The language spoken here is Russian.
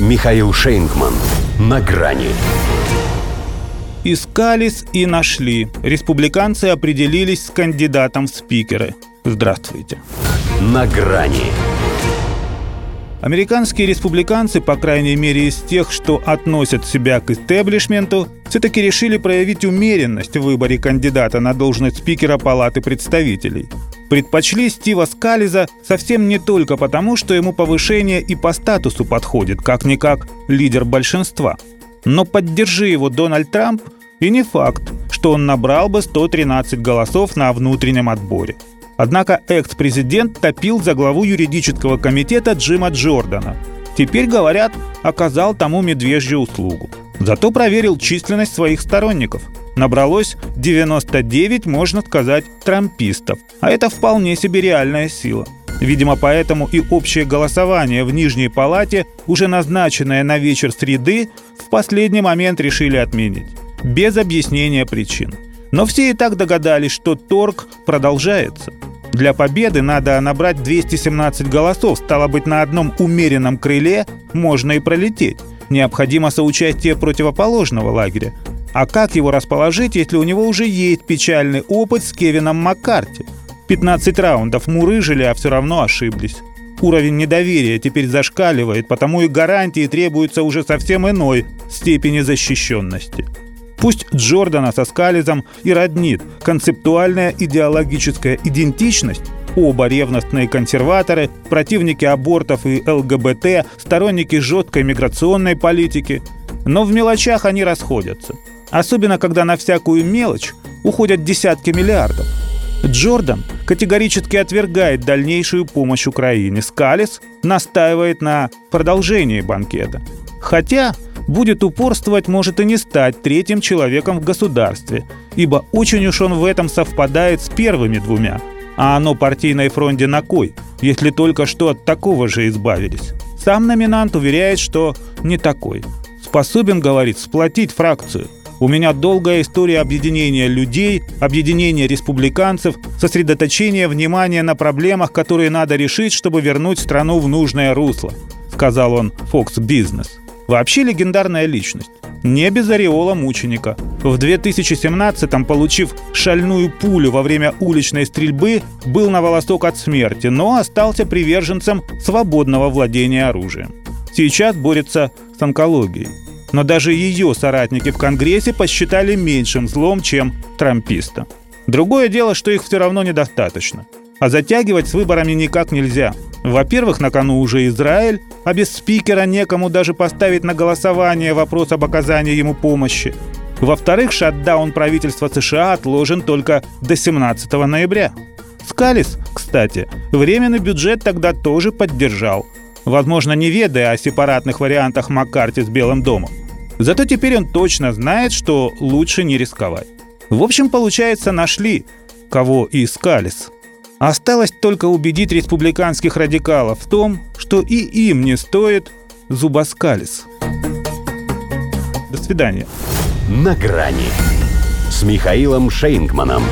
Михаил Шейнгман. На грани. Искались и нашли. Республиканцы определились с кандидатом в спикеры. Здравствуйте. На грани. Американские республиканцы, по крайней мере из тех, что относят себя к истеблишменту, все-таки решили проявить умеренность в выборе кандидата на должность спикера Палаты представителей. Предпочли Стива Скализа совсем не только потому, что ему повышение и по статусу подходит, как-никак лидер большинства. Но поддержи его Дональд Трамп, и не факт, что он набрал бы 113 голосов на внутреннем отборе – Однако экс-президент топил за главу юридического комитета Джима Джордана. Теперь, говорят, оказал тому медвежью услугу. Зато проверил численность своих сторонников. Набралось 99, можно сказать, трампистов. А это вполне себе реальная сила. Видимо, поэтому и общее голосование в Нижней Палате, уже назначенное на вечер среды, в последний момент решили отменить. Без объяснения причин. Но все и так догадались, что торг продолжается. Для победы надо набрать 217 голосов, стало быть, на одном умеренном крыле можно и пролететь. Необходимо соучастие противоположного лагеря. А как его расположить, если у него уже есть печальный опыт с Кевином Маккарти? 15 раундов мурыжили, а все равно ошиблись. Уровень недоверия теперь зашкаливает, потому и гарантии требуются уже совсем иной степени защищенности. Пусть Джордана со Скализом и роднит концептуальная идеологическая идентичность, оба ревностные консерваторы, противники абортов и ЛГБТ, сторонники жесткой миграционной политики. Но в мелочах они расходятся. Особенно, когда на всякую мелочь уходят десятки миллиардов. Джордан категорически отвергает дальнейшую помощь Украине. Скалис настаивает на продолжении банкета. Хотя будет упорствовать, может и не стать третьим человеком в государстве, ибо очень уж он в этом совпадает с первыми двумя. А оно партийной фронте на кой, если только что от такого же избавились. Сам номинант уверяет, что не такой. Способен, говорит, сплотить фракцию. У меня долгая история объединения людей, объединения республиканцев, сосредоточения внимания на проблемах, которые надо решить, чтобы вернуть страну в нужное русло, сказал он Fox Business. Вообще легендарная личность. Не без ореола мученика. В 2017-м, получив шальную пулю во время уличной стрельбы, был на волосок от смерти, но остался приверженцем свободного владения оружием. Сейчас борется с онкологией. Но даже ее соратники в Конгрессе посчитали меньшим злом, чем трамписта. Другое дело, что их все равно недостаточно. А затягивать с выборами никак нельзя – во-первых, на кону уже Израиль, а без спикера некому даже поставить на голосование вопрос об оказании ему помощи. Во-вторых, шатдаун правительства США отложен только до 17 ноября. Скалис, кстати, временный бюджет тогда тоже поддержал. Возможно, не ведая о сепаратных вариантах Маккарти с Белым домом. Зато теперь он точно знает, что лучше не рисковать. В общем, получается, нашли, кого и Скалис – Осталось только убедить республиканских радикалов в том, что и им не стоит зубоскалис. До свидания. На грани с Михаилом Шейнгманом.